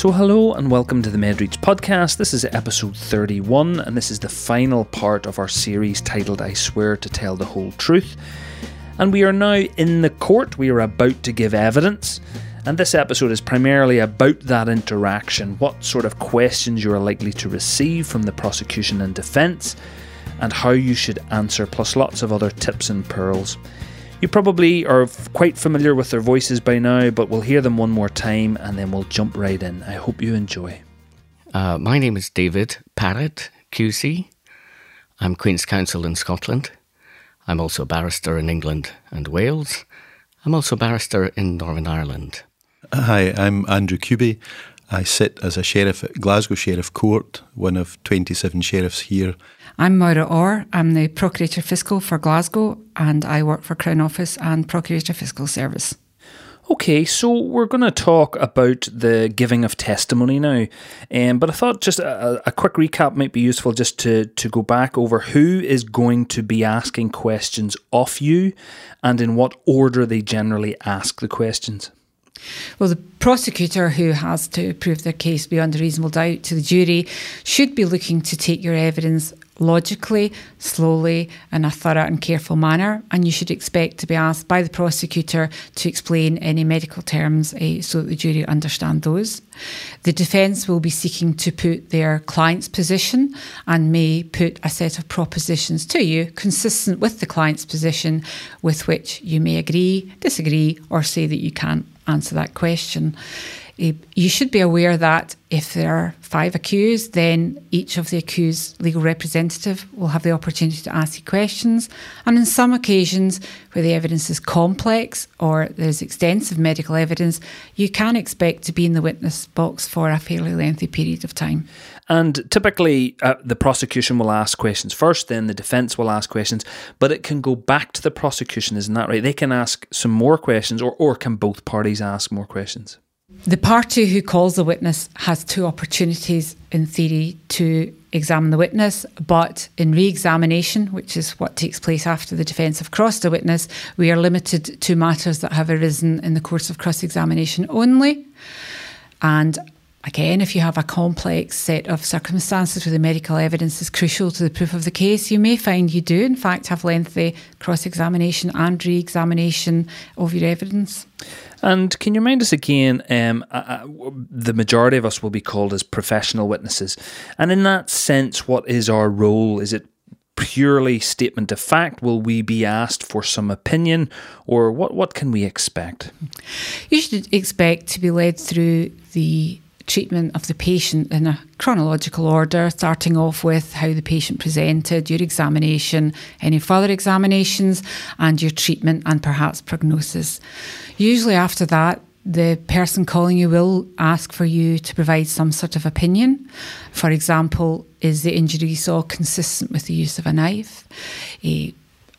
So, hello and welcome to the MedReach podcast. This is episode 31, and this is the final part of our series titled I Swear to Tell the Whole Truth. And we are now in the court, we are about to give evidence. And this episode is primarily about that interaction what sort of questions you are likely to receive from the prosecution and defence, and how you should answer, plus lots of other tips and pearls. You probably are quite familiar with their voices by now, but we'll hear them one more time and then we'll jump right in. I hope you enjoy. Uh, my name is David Parratt, QC. I'm Queen's Counsel in Scotland. I'm also a barrister in England and Wales. I'm also a barrister in Northern Ireland. Hi, I'm Andrew Cubie. I sit as a sheriff at Glasgow Sheriff Court, one of 27 sheriffs here I'm Maura Orr. I'm the Procurator Fiscal for Glasgow and I work for Crown Office and Procurator Fiscal Service. Okay, so we're going to talk about the giving of testimony now, um, but I thought just a, a, quick recap might be useful just to, to go back over who is going to be asking questions of you and in what order they generally ask the questions. Well, the prosecutor who has to prove their case beyond a reasonable doubt to the jury should be looking to take your evidence logically, slowly, in a thorough and careful manner. And you should expect to be asked by the prosecutor to explain any medical terms uh, so that the jury understand those. The defence will be seeking to put their client's position and may put a set of propositions to you consistent with the client's position with which you may agree, disagree, or say that you can't answer that question. You should be aware that if there are five accused, then each of the accused legal representative will have the opportunity to ask you questions. And in some occasions, where the evidence is complex or there's extensive medical evidence, you can expect to be in the witness box for a fairly lengthy period of time. And typically, uh, the prosecution will ask questions first, then the defence will ask questions, but it can go back to the prosecution, isn't that right? They can ask some more questions, or, or can both parties ask more questions? The party who calls the witness has two opportunities, in theory, to examine the witness, but in re examination, which is what takes place after the defence have crossed the witness, we are limited to matters that have arisen in the course of cross examination only. And Again, if you have a complex set of circumstances where the medical evidence is crucial to the proof of the case, you may find you do, in fact, have lengthy cross examination and re examination of your evidence. And can you remind us again? Um, uh, uh, the majority of us will be called as professional witnesses, and in that sense, what is our role? Is it purely statement of fact? Will we be asked for some opinion, or what? What can we expect? You should expect to be led through the treatment of the patient in a chronological order, starting off with how the patient presented, your examination, any further examinations, and your treatment and perhaps prognosis. Usually, after that, the person calling you will ask for you to provide some sort of opinion. For example, is the injury you saw consistent with the use of a knife? Uh,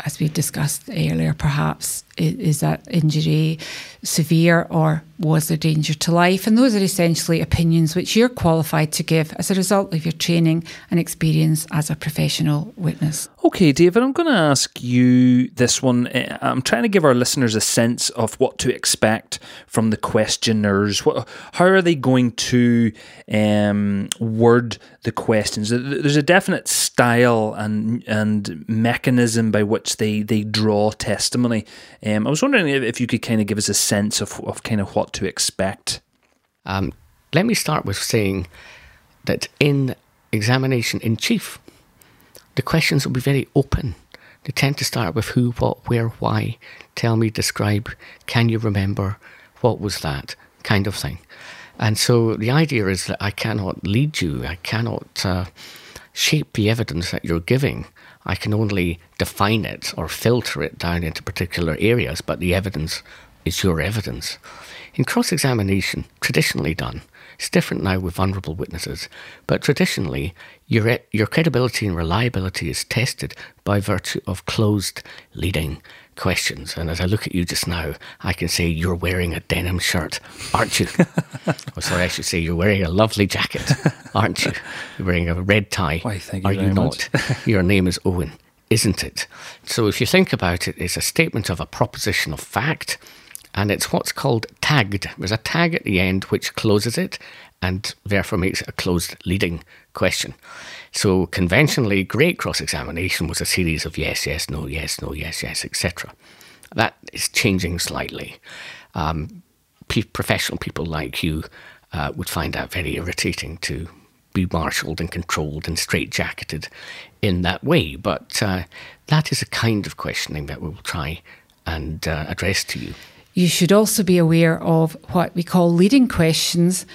as we discussed earlier, perhaps is that injury severe or was there danger to life? And those are essentially opinions which you're qualified to give as a result of your training and experience as a professional witness. Okay, David, I'm going to ask you this one. Eh, I'm trying to give our listeners a sense of what to expect from the questioners. What, how are they going to um, word the questions? There's a definite style and and mechanism by which they, they draw testimony. Um, I was wondering if you could kind of give us a sense of, of kind of what to expect. Um, let me start with saying that in examination in chief, the questions will be very open. They tend to start with who, what, where, why. Tell me, describe, can you remember, what was that kind of thing. And so the idea is that I cannot lead you, I cannot uh, shape the evidence that you're giving. I can only define it or filter it down into particular areas, but the evidence is your evidence. In cross examination, traditionally done, it's different now with vulnerable witnesses, but traditionally, your, your credibility and reliability is tested by virtue of closed leading questions. And as I look at you just now, I can say you're wearing a denim shirt, aren't you? or sorry, I should say you're wearing a lovely jacket, aren't you? You're wearing a red tie. Why, thank you Are you not? Your name is Owen, isn't it? So if you think about it, it's a statement of a proposition of fact and it's what's called tagged. There's a tag at the end which closes it, and therefore makes it a closed leading question. So conventionally, great cross examination was a series of yes, yes, no, yes, no, yes, yes, etc. That is changing slightly. Um, professional people like you uh, would find that very irritating to be marshalled and controlled and straitjacketed in that way. But uh, that is a kind of questioning that we will try and uh, address to you. You should also be aware of what we call leading questions.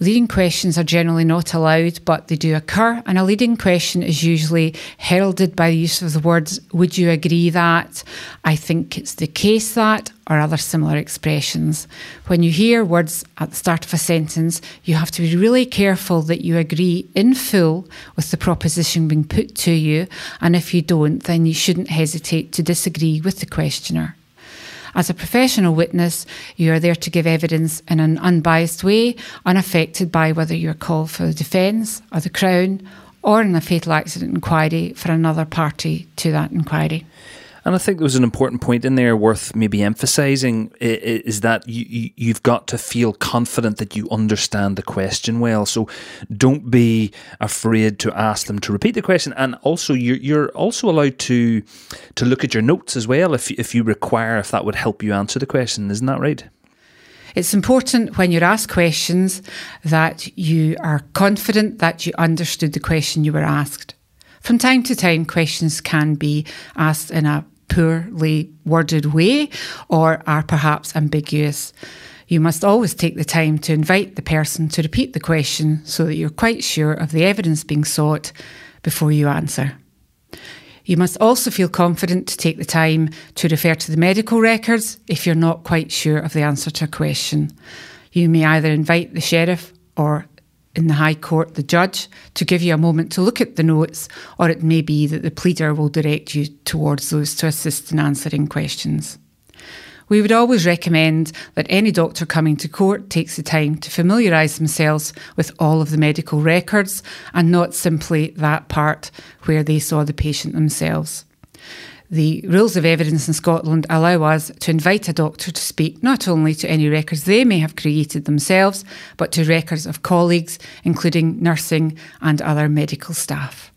Leading questions are generally not allowed, but they do occur. And a leading question is usually heralded by the use of the words, Would you agree that? I think it's the case that, or other similar expressions. When you hear words at the start of a sentence, you have to be really careful that you agree in full with the proposition being put to you. And if you don't, then you shouldn't hesitate to disagree with the questioner. As a professional witness, you are there to give evidence in an unbiased way, unaffected by whether you are called for the defence or the Crown or in a fatal accident inquiry for another party to that inquiry. And I think there was an important point in there worth maybe emphasising is that you, you've got to feel confident that you understand the question well. So don't be afraid to ask them to repeat the question. And also, you're, you're also allowed to to look at your notes as well if, if you require, if that would help you answer the question. Isn't that right? It's important when you're asked questions that you are confident that you understood the question you were asked. From time to time, questions can be asked in a poorly worded way or are perhaps ambiguous. You must always take the time to invite the person to repeat the question so that you're quite sure of the evidence being sought before you answer. You must also feel confident to take the time to refer to the medical records if you're not quite sure of the answer to a question. You may either invite the sheriff or in the High Court the judge to give you a moment to look at the notes, or it may be that the pleader will direct you towards those to assist in answering questions. We would always recommend that any doctor coming to court takes the time to familiarise themselves with all of the medical records and not simply that part where they saw the patient themselves. The rules of evidence in Scotland allow us to invite a doctor to speak not only to any records they may have created themselves, but to records of colleagues, including nursing and other medical staff.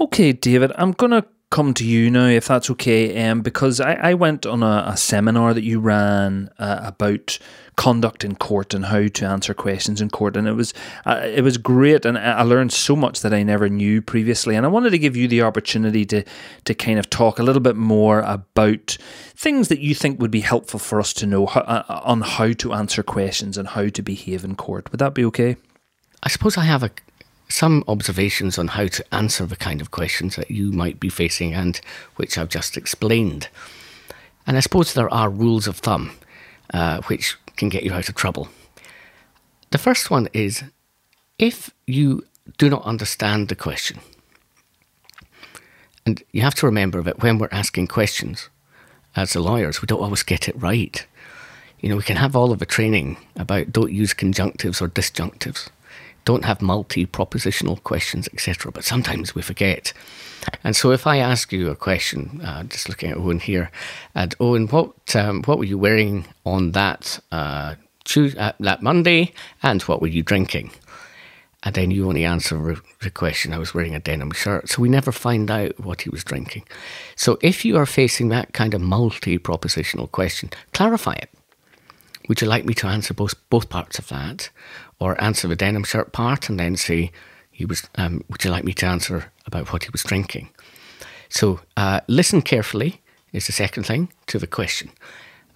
Okay, David, I'm going to come to you now, if that's okay, um, because I, I went on a, a, seminar that you ran uh, about conduct in court and how to answer questions in court, and it was uh, it was great, and I learned so much that I never knew previously, and I wanted to give you the opportunity to to kind of talk a little bit more about things that you think would be helpful for us to know how, uh, on how to answer questions and how to behave in court. Would that be okay? I suppose I have a some observations on how to answer the kind of questions that you might be facing and which I've just explained. And I suppose there are rules of thumb uh, which can get you out of trouble. The first one is if you do not understand the question, and you have to remember that when we're asking questions as the lawyers, we don't always get it right. You know, we can have all of the training about don't use conjunctives or disjunctives don't have multi propositional questions, etc. But sometimes we forget. And so, if I ask you a question, uh, just looking at Owen here, and Owen, what um, what were you wearing on that uh, Tuesday, uh, that Monday, and what were you drinking? And then you only answer the question, I was wearing a denim shirt. So we never find out what he was drinking. So if you are facing that kind of multi propositional question, clarify it. Would you like me to answer both both parts of that, or answer the denim shirt part and then say he was? Um, would you like me to answer about what he was drinking? So uh, listen carefully is the second thing to the question.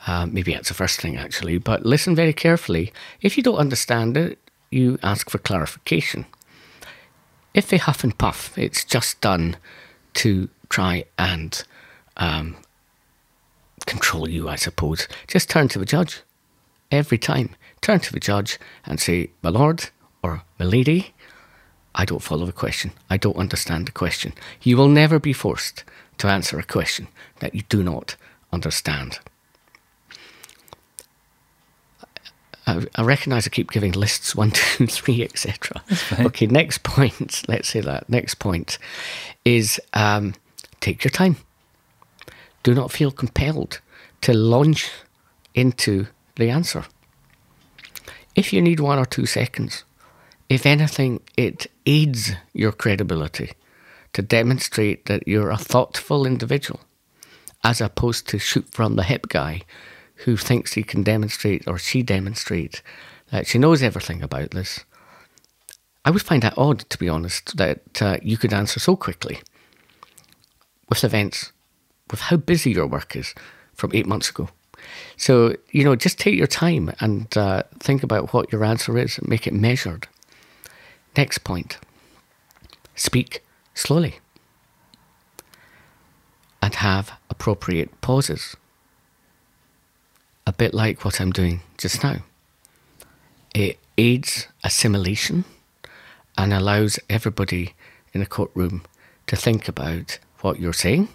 Uh, maybe that's the first thing actually, but listen very carefully. If you don't understand it, you ask for clarification. If they huff and puff, it's just done to try and um, control you, I suppose. Just turn to the judge every time. Turn to the judge and say, My lord or my lady, I don't follow the question. I don't understand the question. You will never be forced to answer a question that you do not understand. I, I recognise I keep giving lists one, two, three, etc. Okay, next point. Let's say that. Next point is um, take your time. Do not feel compelled to launch into the answer. If you need one or two seconds, if anything, it aids your credibility to demonstrate that you're a thoughtful individual, as opposed to shoot from the hip guy who thinks he can demonstrate or she demonstrate that she knows everything about this. I would find that odd, to be honest, that uh, you could answer so quickly with events, with how busy your work is from eight months ago. So, you know, just take your time and uh, think about what your answer is and make it measured. Next point speak slowly and have appropriate pauses. A bit like what I'm doing just now. It aids assimilation and allows everybody in a courtroom to think about what you're saying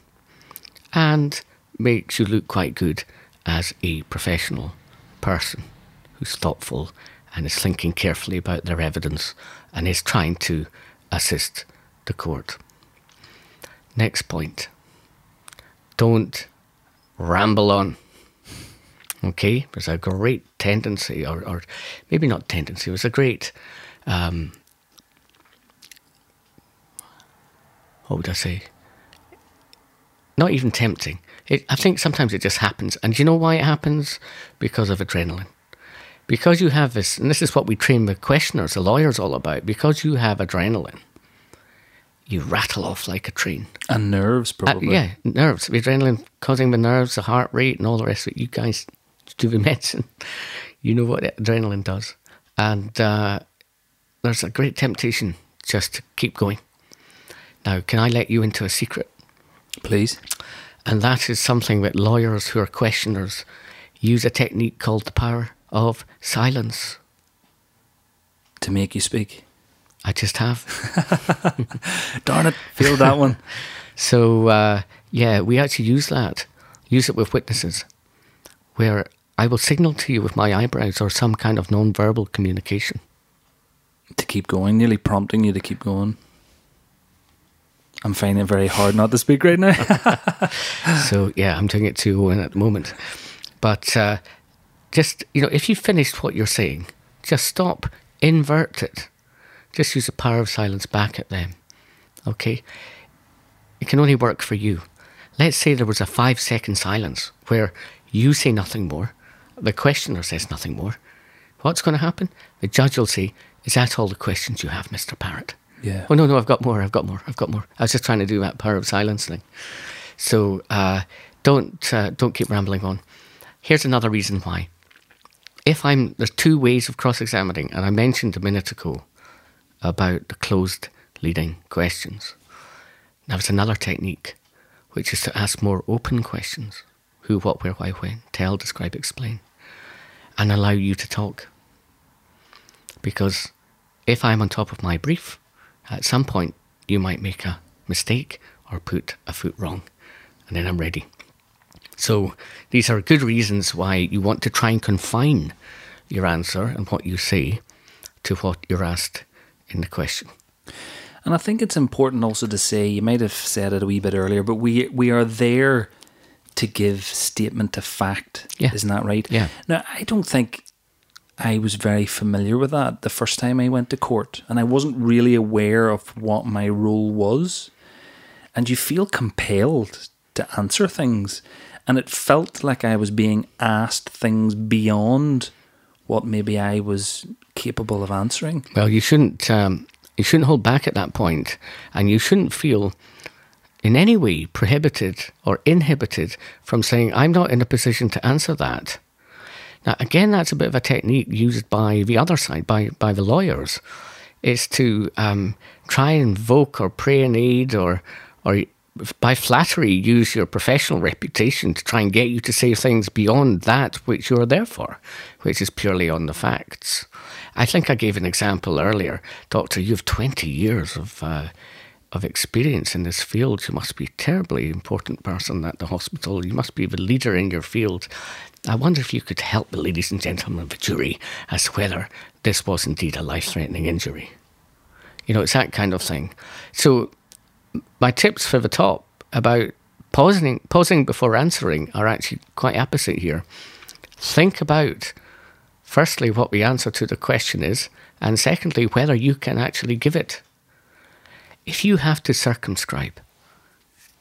and makes you look quite good as a professional person who's thoughtful and is thinking carefully about their evidence and is trying to assist the court. Next point don't ramble on. Okay, there's a great tendency, or, or maybe not tendency, it was a great, um, what would I say? Not even tempting. It, I think sometimes it just happens. And do you know why it happens? Because of adrenaline. Because you have this, and this is what we train the questioners, the lawyers, all about, because you have adrenaline, you rattle off like a train. And nerves, Uh, probably. yeah, nerves. The adrenaline causing the nerves, the heart rate, and all the rest of it. You guys do the medicine. You know what adrenaline does. And uh, there's a great temptation just to keep going. Now, can I let you into a secret? Please. And that is something that lawyers who are questioners use a technique called the power of silence. To make you speak. I just have. Darn it. feel that one. So, uh, yeah, we actually use that, use it with witnesses, where I will signal to you with my eyebrows or some kind of non verbal communication. to keep going, nearly prompting you to keep going. I'm finding it very hard not to speak right now. So, yeah, I'm doing it to Owen at the moment. But uh, just, you know, if you've finished what you're saying, just stop, invert it. Just use the power of silence back at them. Okay? It can only work for you. Let's say there was a five second silence where you say nothing more, the questioner says nothing more. What's going to happen? The judge will say, Is that all the questions you have, Mr. Parratt? Yeah. Oh no, no, I've got more. I've got more. I've got more. I was just trying to do that power of silence thing. So uh, don't uh, don't keep rambling on. Here's another reason why. If I'm there's two ways of cross-examining, and I mentioned a minute ago about the closed leading questions. Now there's another technique, which is to ask more open questions: who, what, where, why, when, tell, describe, explain, and allow you to talk. Because if I'm on top of my brief, at some point you might make a mistake or put a foot wrong, and then I'm ready. So these are good reasons why you want to try and confine your answer and what you say to what you're asked in the question. And I think it's important also to say, you might have said it a wee bit earlier, but we we are there to give statement to fact. Yeah. Isn't that right? Yeah. Now, I don't think I was very familiar with that the first time I went to court, and I wasn't really aware of what my role was. And you feel compelled to answer things, and it felt like I was being asked things beyond what maybe I was capable of answering. Well, you shouldn't um, you shouldn't hold back at that point, and you shouldn't feel in any way prohibited or inhibited from saying, "I'm not in a position to answer that." Now, again, that's a bit of a technique used by the other side, by by the lawyers, is to um, try and invoke or pray an aid or or by flattery use your professional reputation to try and get you to say things beyond that which you're there for, which is purely on the facts. I think I gave an example earlier, Doctor. You have twenty years of uh, of experience in this field. You must be a terribly important person at the hospital. You must be the leader in your field. I wonder if you could help the ladies and gentlemen of the jury as to whether this was indeed a life threatening injury. You know, it's that kind of thing. So, my tips for the top about pausing, pausing before answering are actually quite opposite here. Think about firstly, what the answer to the question is, and secondly, whether you can actually give it. If you have to circumscribe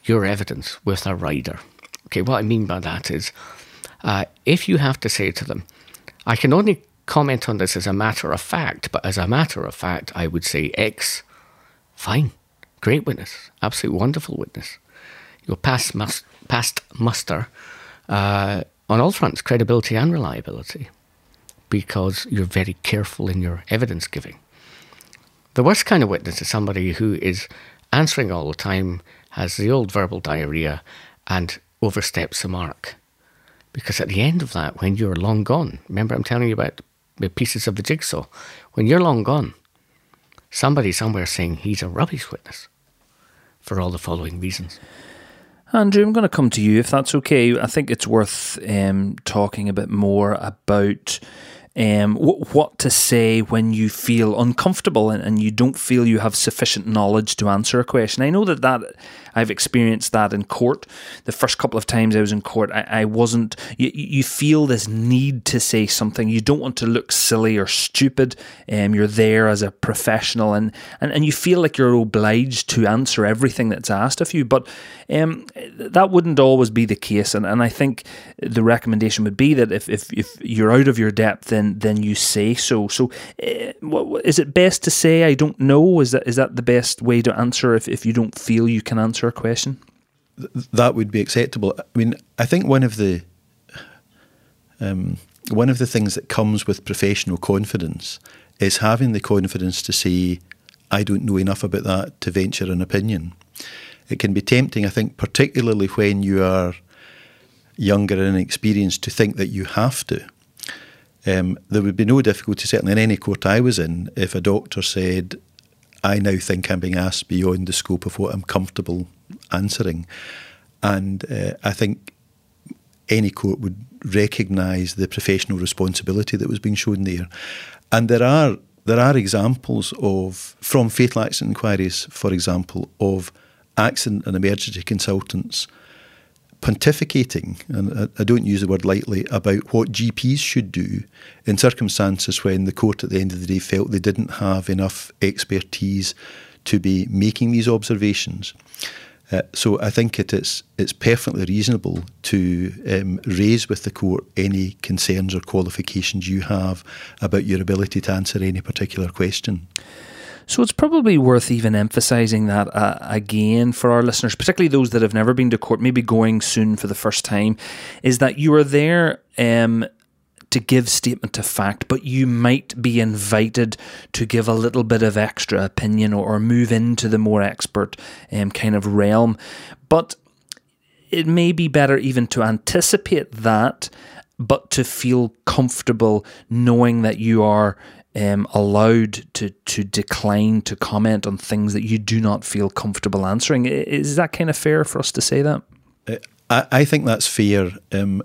your evidence with a rider, okay, what I mean by that is uh, if you have to say to them, I can only comment on this as a matter of fact, but as a matter of fact, I would say X, fine, great witness, absolute wonderful witness. You'll pass, past muster uh, on all fronts, credibility and reliability, because you're very careful in your evidence giving. The worst kind of witness is somebody who is answering all the time, has the old verbal diarrhea, and oversteps the mark. Because at the end of that, when you're long gone, remember I'm telling you about the pieces of the jigsaw, when you're long gone, somebody somewhere saying he's a rubbish witness for all the following reasons. Andrew, I'm going to come to you if that's okay. I think it's worth um, talking a bit more about um, w- what to say when you feel uncomfortable and, and, you don't feel you have sufficient knowledge to answer a question. I know that, that I've experienced that in court. The first couple of times I was in court, I, I wasn't. You, you, feel this need to say something. You don't want to look silly or stupid. Um, you're there as a professional, and, and, and you feel like you're obliged to answer everything that's asked of you. But um, that wouldn't always be the case, and, and I think the recommendation would be that if, if, if you're out of your depth, then then then you say so. So, uh, what, is it best to say I don't know? Is that is that the best way to answer if, if you don't feel you can answer a question? that would be acceptable. I mean, I think one of the um, one of the things that comes with professional confidence is having the confidence to say, I don't know enough about that to venture an opinion. It can be tempting, I think, particularly when you are younger and inexperienced, to think that you have to. Um, there would be no difficulty, certainly in any court I was in, if a doctor said, I now think I'm being asked beyond the scope of what I'm comfortable answering. And uh, I think any court would recognise the professional responsibility that was being shown there. And there are there are examples of from fatal accident inquiries, for example, of accident and emergency consultants pontificating, and I don't use the word lightly, about what GPs should do in circumstances when the court at the end of the day felt they didn't have enough expertise to be making these observations. Uh, so I think it is it's perfectly reasonable to um, raise with the court any concerns or qualifications you have about your ability to answer any particular question. So it's probably worth even emphasising that uh, again for our listeners, particularly those that have never been to court, maybe going soon for the first time, is that you are there um, to give statement to fact, but you might be invited to give a little bit of extra opinion or, or move into the more expert um, kind of realm. But it may be better even to anticipate that, but to feel comfortable knowing that you are um, allowed to to decline to comment on things that you do not feel comfortable answering. Is that kind of fair for us to say that? Uh, I, I think that's fair. Um,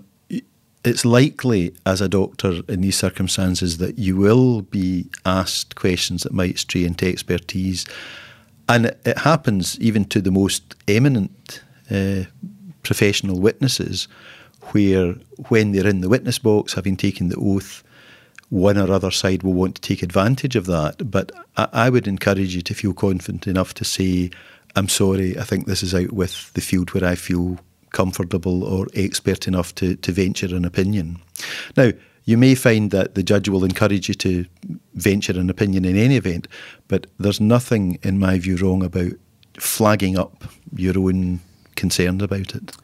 it's likely, as a doctor in these circumstances, that you will be asked questions that might stray into expertise, and it, it happens even to the most eminent uh, professional witnesses, where when they're in the witness box, having taken the oath one or other side will want to take advantage of that. But I, I, would encourage you to feel confident enough to say, I'm sorry, I think this is out with the field where I feel comfortable or expert enough to, to venture an opinion. Now, you may find that the judge will encourage you to venture an opinion in any event, but there's nothing, in my view, wrong about flagging up your own concerns about it.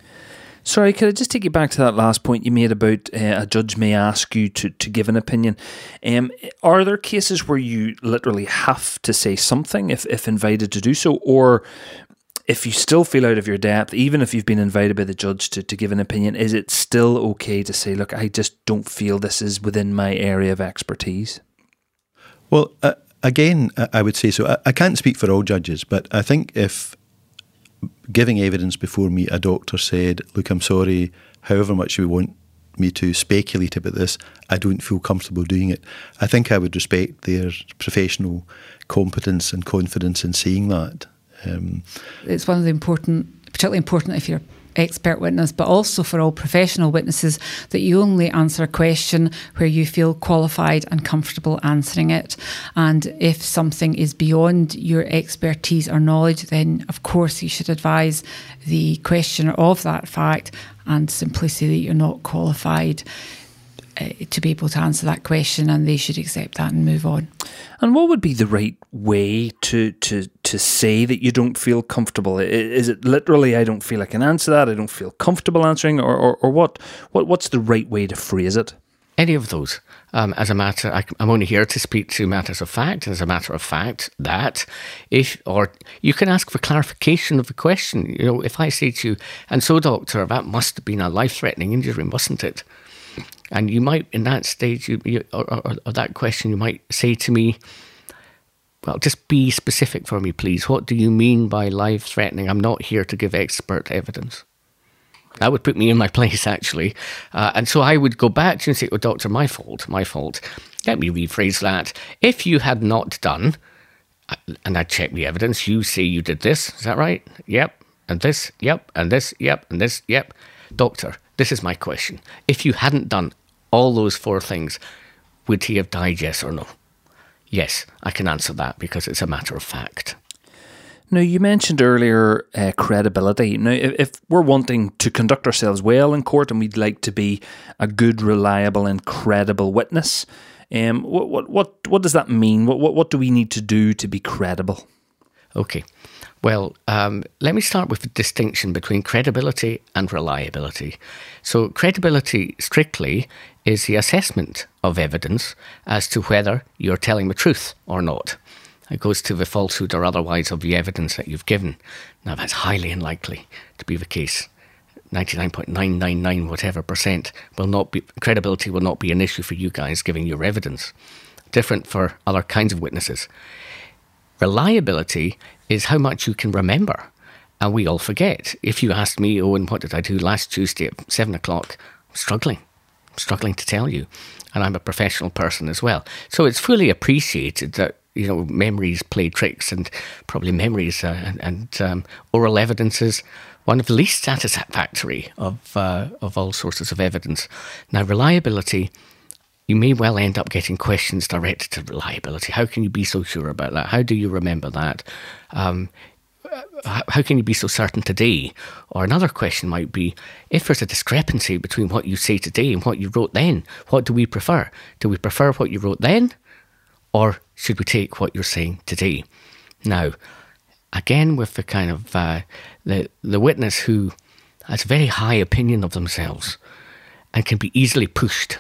Sorry, could I just take you back to that last point you made about uh, a judge may ask you to, to give an opinion? Um, are there cases where you literally have to say something if, if invited to do so? Or if you still feel out of your depth, even if you've been invited by the judge to, to give an opinion, is it still okay to say, look, I just don't feel this is within my area of expertise? Well, uh, again, I would say so. I, I can't speak for all judges, but I think if giving evidence before me, a doctor said, Look, I'm sorry, however much you want me to speculate about this, I don't feel comfortable doing it. I think I would respect their professional competence and confidence in saying that. Um, it's one of the important, particularly important if you're expert witness, but also for all professional witnesses, that you only answer a question where you feel qualified and comfortable answering it. And if something is beyond your expertise or knowledge, then of course you should advise the questioner of that fact and simply say that you're not qualified uh, to be able to answer that question and they should accept that and move on. And what would be the right way to to to say that you don't feel comfortable? Is it literally I don't feel I can answer that, I don't feel comfortable answering, or or, or what what what's the right way to phrase it? Any of those. Um, as a matter, I, am only here to speak to matters of fact. And as a matter of fact, that if, or you can ask for clarification of the question. You know, if I say to you, and so, doctor, that must have been a life threatening injury, mustn't it? And you might, in that stage, you, you or, or, or that question, you might say to me, well, just be specific for me, please. What do you mean by life threatening? I'm not here to give expert evidence. That would put me in my place, actually. Uh, and so I would go back to you and say, Oh, doctor, my fault, my fault. Let me rephrase that. If you had not done, uh, and I check the evidence, you say you did this, is that right? Yep. And this, yep. And this, yep. And this, yep. Doctor, this is my question. If you hadn't done all those four things, would he have died, yes or no? Yes, I can answer that because it's a matter of fact. Now, you mentioned earlier uh, credibility. Now, if, if, we're wanting to conduct ourselves well in court and we'd like to be a good, reliable, and credible witness, um, what, what, what, what does that mean? What, what, what do we need to do to be credible? Okay. Well, um, let me start with the distinction between credibility and reliability. So, credibility strictly is the assessment of evidence as to whether you're telling the truth or not. It goes to the falsehood or otherwise of the evidence that you've given. Now, that's highly unlikely to be the case. 99.999 whatever percent will not be credibility will not be an issue for you guys giving your evidence different for other kinds of witnesses Reliability is how much you can remember. And we all forget. If you asked me, Owen, what did I do last Tuesday at seven o'clock? I'm struggling. I'm struggling to tell you. And I'm a professional person as well. So it's fully appreciated that, you know, memories play tricks and probably memories uh, and, and um, oral evidence is one of the least satisfactory of, uh, of all sources of evidence. Now, reliability you may well end up getting questions directed to reliability. How can you be so sure about that? How do you remember that? Um, how can you be so certain today? Or another question might be if there's a discrepancy between what you say today and what you wrote then, what do we prefer? Do we prefer what you wrote then? Or should we take what you're saying today? Now, again, with the kind of uh, the, the witness who has a very high opinion of themselves and can be easily pushed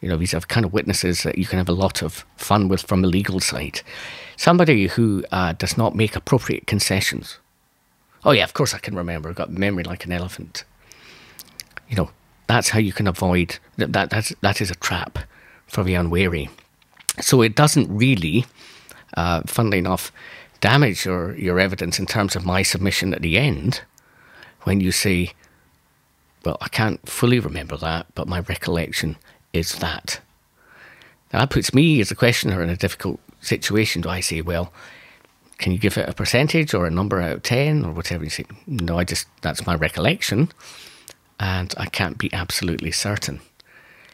you know, these are kind of witnesses that you can have a lot of fun with from the legal side. Somebody who uh, does not make appropriate concessions. Oh, yeah, of course I can remember. I've got memory like an elephant. You know, that's how you can avoid that. that that's, that is a trap for the unwary. So it doesn't really, uh, funnily enough, damage your, your evidence in terms of my submission at the end when you say, well, I can't fully remember that, but my recollection is that? Now, that puts me as a questioner in a difficult situation. Do I say, well, can you give it a percentage or a number out of 10 or whatever you say? No, I just, that's my recollection and I can't be absolutely certain.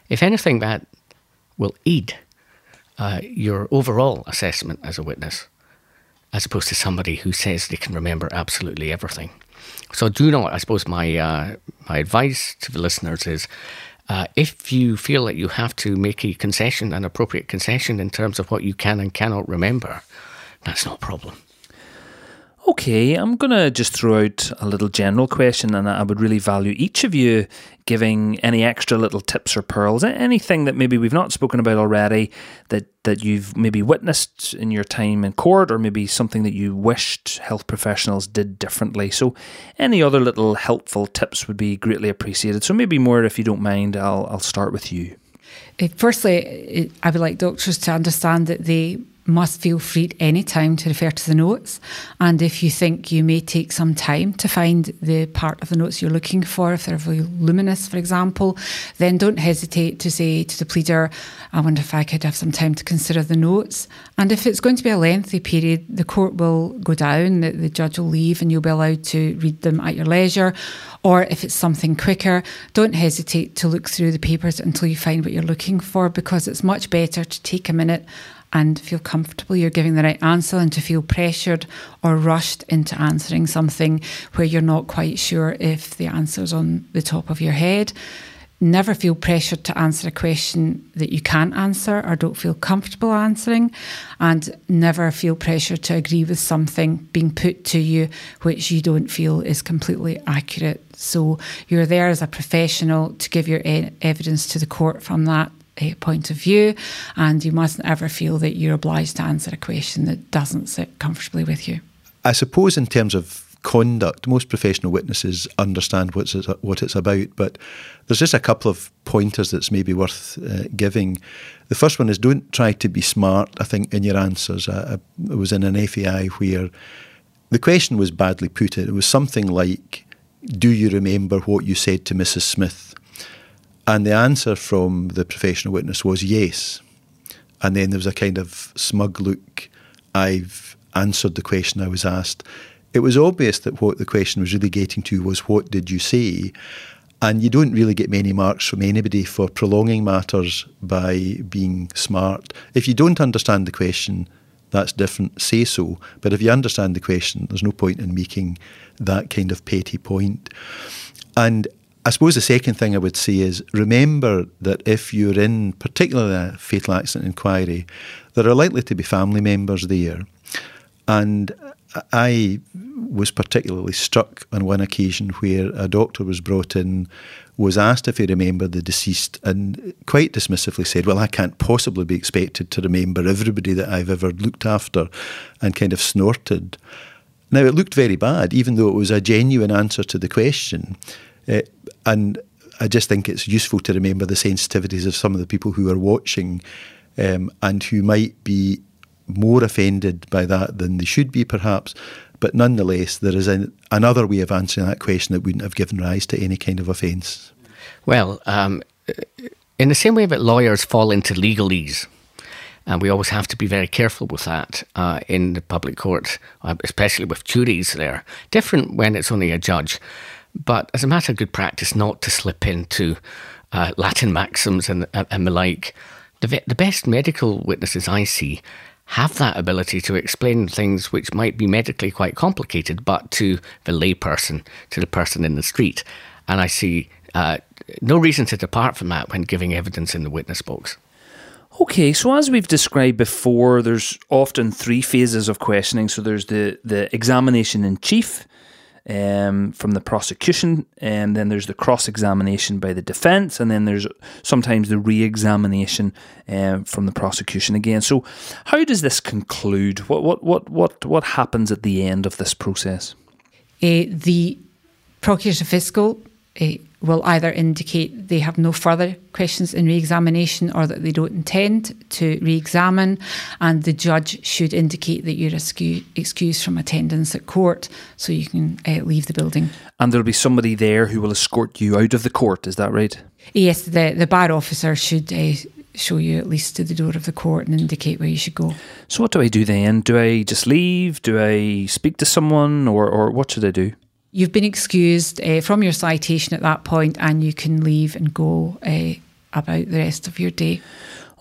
If anything, that will aid uh, your overall assessment as a witness, as opposed to somebody who says they can remember absolutely everything. So, do not, I suppose, my, uh, my advice to the listeners is uh, if you feel that you have to make a concession, an appropriate concession in terms of what you can and cannot remember, that's not a problem. Okay, I'm going to just throw out a little general question, and I would really value each of you giving any extra little tips or pearls, anything that maybe we've not spoken about already that, that you've maybe witnessed in your time in court, or maybe something that you wished health professionals did differently. So, any other little helpful tips would be greatly appreciated. So, maybe more, if you don't mind, I'll, I'll start with you. Uh, firstly, I would like doctors to understand that they must feel free at any time to refer to the notes. And if you think you may take some time to find the part of the notes you're looking for, if they're voluminous, for example, then don't hesitate to say to the pleader, I wonder if I could have some time to consider the notes. And if it's going to be a lengthy period, the court will go down, the, the judge will leave, and you'll be allowed to read them at your leisure. Or if it's something quicker, don't hesitate to look through the papers until you find what you're looking for because it's much better to take a minute and feel comfortable you're giving the right answer and to feel pressured or rushed into answering something where you're not quite sure if the answer's on the top of your head. Never feel pressured to answer a question that you can't answer or don't feel comfortable answering. And never feel pressure to agree with something being put to you which you don't feel is completely accurate. So you're there as a professional to give your evidence to the court from that uh, point of view, and you mustn't ever feel that you're obliged to answer a question that doesn't sit comfortably with you. I suppose, in terms of conduct, most professional witnesses understand what's what it's about, but there's just a couple of pointers that's maybe worth uh, giving. The first one is don't try to be smart, I think, in your answers. I, I was in an FAI where the question was badly put. It was something like, Do you remember what you said to Mrs. Smith? And the answer from the professional witness was yes. And then there was a kind of smug look. I've answered the question I was asked. It was obvious that what the question was really getting to was what did you say? And you don't really get many marks from anybody for prolonging matters by being smart. If you don't understand the question, that's different, say so. But if you understand the question, there's no point in making that kind of petty point. And I suppose the second thing I would say is remember that if you're in, particularly a fatal accident inquiry, there are likely to be family members there. And I was particularly struck on one occasion where a doctor was brought in, was asked if he remembered the deceased, and quite dismissively said, Well, I can't possibly be expected to remember everybody that I've ever looked after, and kind of snorted. Now, it looked very bad, even though it was a genuine answer to the question. Uh, and I just think it's useful to remember the sensitivities of some of the people who are watching um, and who might be more offended by that than they should be, perhaps. But nonetheless, there is an, another way of answering that question that wouldn't have given rise to any kind of offence. Well, um, in the same way that lawyers fall into legalese, and we always have to be very careful with that uh, in the public court, uh, especially with juries there. Different when it's only a judge. But as a matter of good practice, not to slip into uh, Latin maxims and, and the like. The, the best medical witnesses I see have that ability to explain things which might be medically quite complicated, but to the layperson, to the person in the street. And I see uh, no reason to depart from that when giving evidence in the witness box. Okay, so as we've described before, there's often three phases of questioning. So there's the, the examination in chief, um, from the prosecution, and then there's the cross examination by the defence, and then there's sometimes the re examination um, from the prosecution again. So, how does this conclude? What what what what what happens at the end of this process? Uh, the procurator fiscal uh, will either indicate they have no further questions in re-examination or that they don't intend to re-examine and the judge should indicate that you're excused from attendance at court so you can uh, leave the building. And there'll be somebody there who will escort you out of the court, is that right? Yes, the, the bar officer should uh, show you at least to the door of the court and indicate where you should go. So what do I do then? Do I just leave? Do I speak to someone or, or what should I do? You've been excused uh, from your citation at that point and you can leave and go uh, about the rest of your day.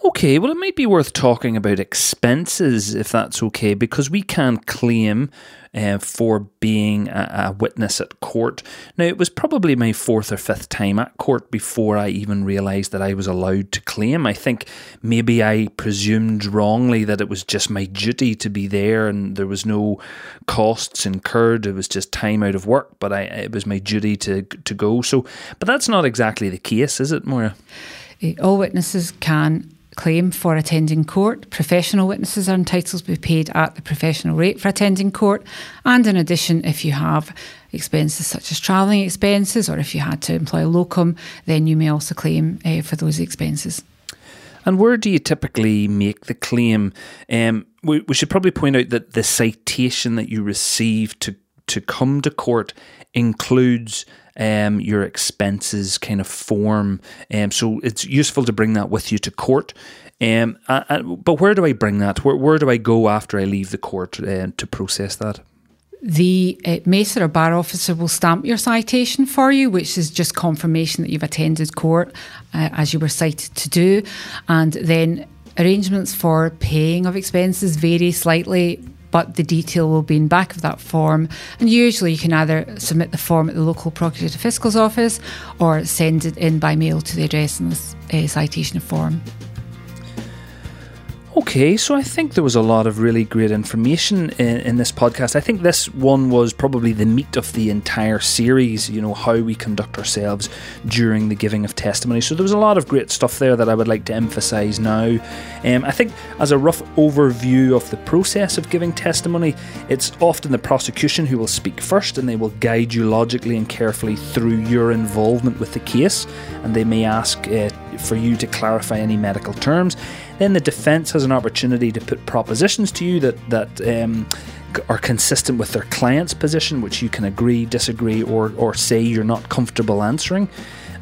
Okay, well, it might be worth talking about expenses if that's okay, because we can claim uh, for being a, a, witness at court. Now, it was probably my fourth or fifth time at court before I even realised that I was allowed to claim. I think maybe I presumed wrongly that it was just my duty to be there and there was no costs incurred. It was just time out of work, but I, it was my duty to to go. So, but that's not exactly the case, is it, Moira? All witnesses can claim for attending court. Professional witnesses are entitled to be paid at the professional rate for attending court. And in addition, if you have expenses such as travelling expenses or if you had to employ a locum, then you may also claim uh, for those expenses. And where do you typically make the claim? Um, we, we should probably point out that the citation that you receive to to come to court includes um, your expenses kind of form. Um, so it's useful to bring that with you to court. Um, uh, uh, but where do I bring that? Where, where do I go after I leave the court uh, to process that? The uh, or bar officer will stamp your citation for you, which is just confirmation that you've attended court uh, as you were cited to do. And then arrangements for paying of expenses vary slightly but the detail will be in back of that form. And usually you can either submit the form at the local Procurator Fiscal's office or send it in by mail to the address in this uh, citation form. Okay, so I think there was a lot of really great information in, in, this podcast. I think this one was probably the meat of the entire series, you know, how we conduct ourselves during the giving of testimony. So there was a lot of great stuff there that I would like to emphasize now. Um, I think, as a rough overview of the process of giving testimony, it's often the prosecution who will speak first and they will guide you logically and carefully through your involvement with the case, and they may ask uh, for you to clarify any medical terms. Then the defence has an opportunity to put propositions to you that that um, are consistent with their client's position, which you can agree, disagree, or or say you're not comfortable answering.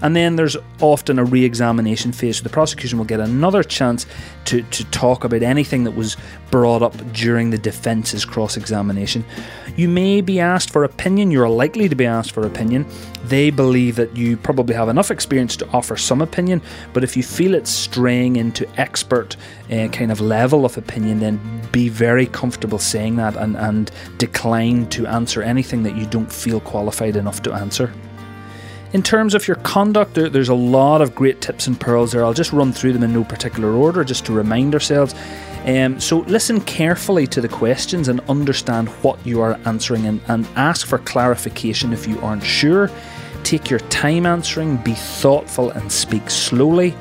And then there's often a re examination phase. So the prosecution will get another chance to, to talk about anything that was brought up during the defence's cross examination. You may be asked for opinion, you're likely to be asked for opinion. They believe that you probably have enough experience to offer some opinion, but if you feel it's straying into expert uh, kind of level of opinion, then be very comfortable saying that and, and decline to answer anything that you don't feel qualified enough to answer. In terms of your conduct, there, there's a lot of great tips and pearls there. I'll just run through them in no particular order just to remind ourselves. Um, so listen carefully to the questions and understand what you are answering and, and ask for clarification if you aren't sure. Take your time answering, be thoughtful and speak slowly.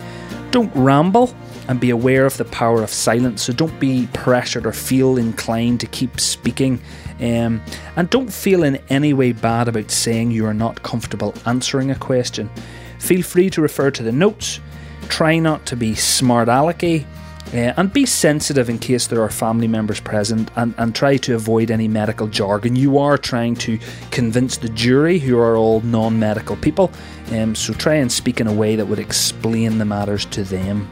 Don't ramble and be aware of the power of silence. So don't be pressured or feel inclined to keep speaking um, and don't feel in any way bad about saying you are not comfortable answering a question. Feel free to refer to the notes. Try not to be smart alecky. Uh, and be sensitive in case there are family members present and, and try to avoid any medical jargon. You are trying to convince the jury, who are all non medical people, um, so try and speak in a way that would explain the matters to them.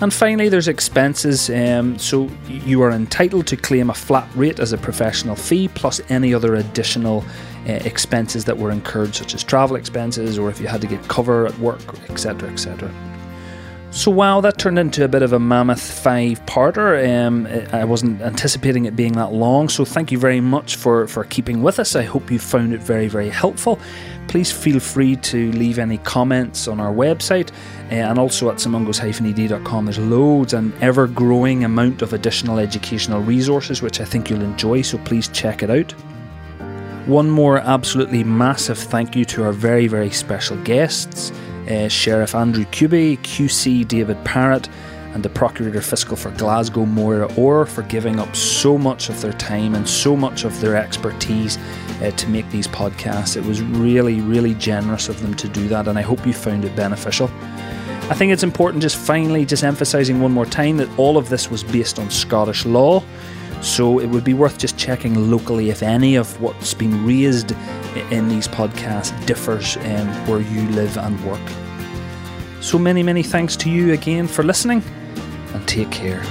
And finally, there's expenses. Um, so you are entitled to claim a flat rate as a professional fee plus any other additional uh, expenses that were incurred, such as travel expenses or if you had to get cover at work, etc., etc. So wow, that turned into a bit of a mammoth five-parter. Um, I wasn't anticipating it being that long, so thank you very much for for keeping with us. I hope you found it very very helpful. Please feel free to leave any comments on our website and also at simungos-ed.com. There's loads and ever-growing amount of additional educational resources which I think you'll enjoy. So please check it out. One more absolutely massive thank you to our very very special guests uh, Sheriff Andrew Cubie, QC David Parratt, and the Procurator Fiscal for Glasgow, Moira Orr, for giving up so much of their time and so much of their expertise uh, to make these podcasts. It was really, really generous of them to do that, and I hope you found it beneficial. I think it's important just finally just emphasising one more time that all of this was based on Scottish law. So it would be worth just checking locally if any of what's been raised in these podcasts differs um, where you live and work. So many, many thanks to you again for listening and take care.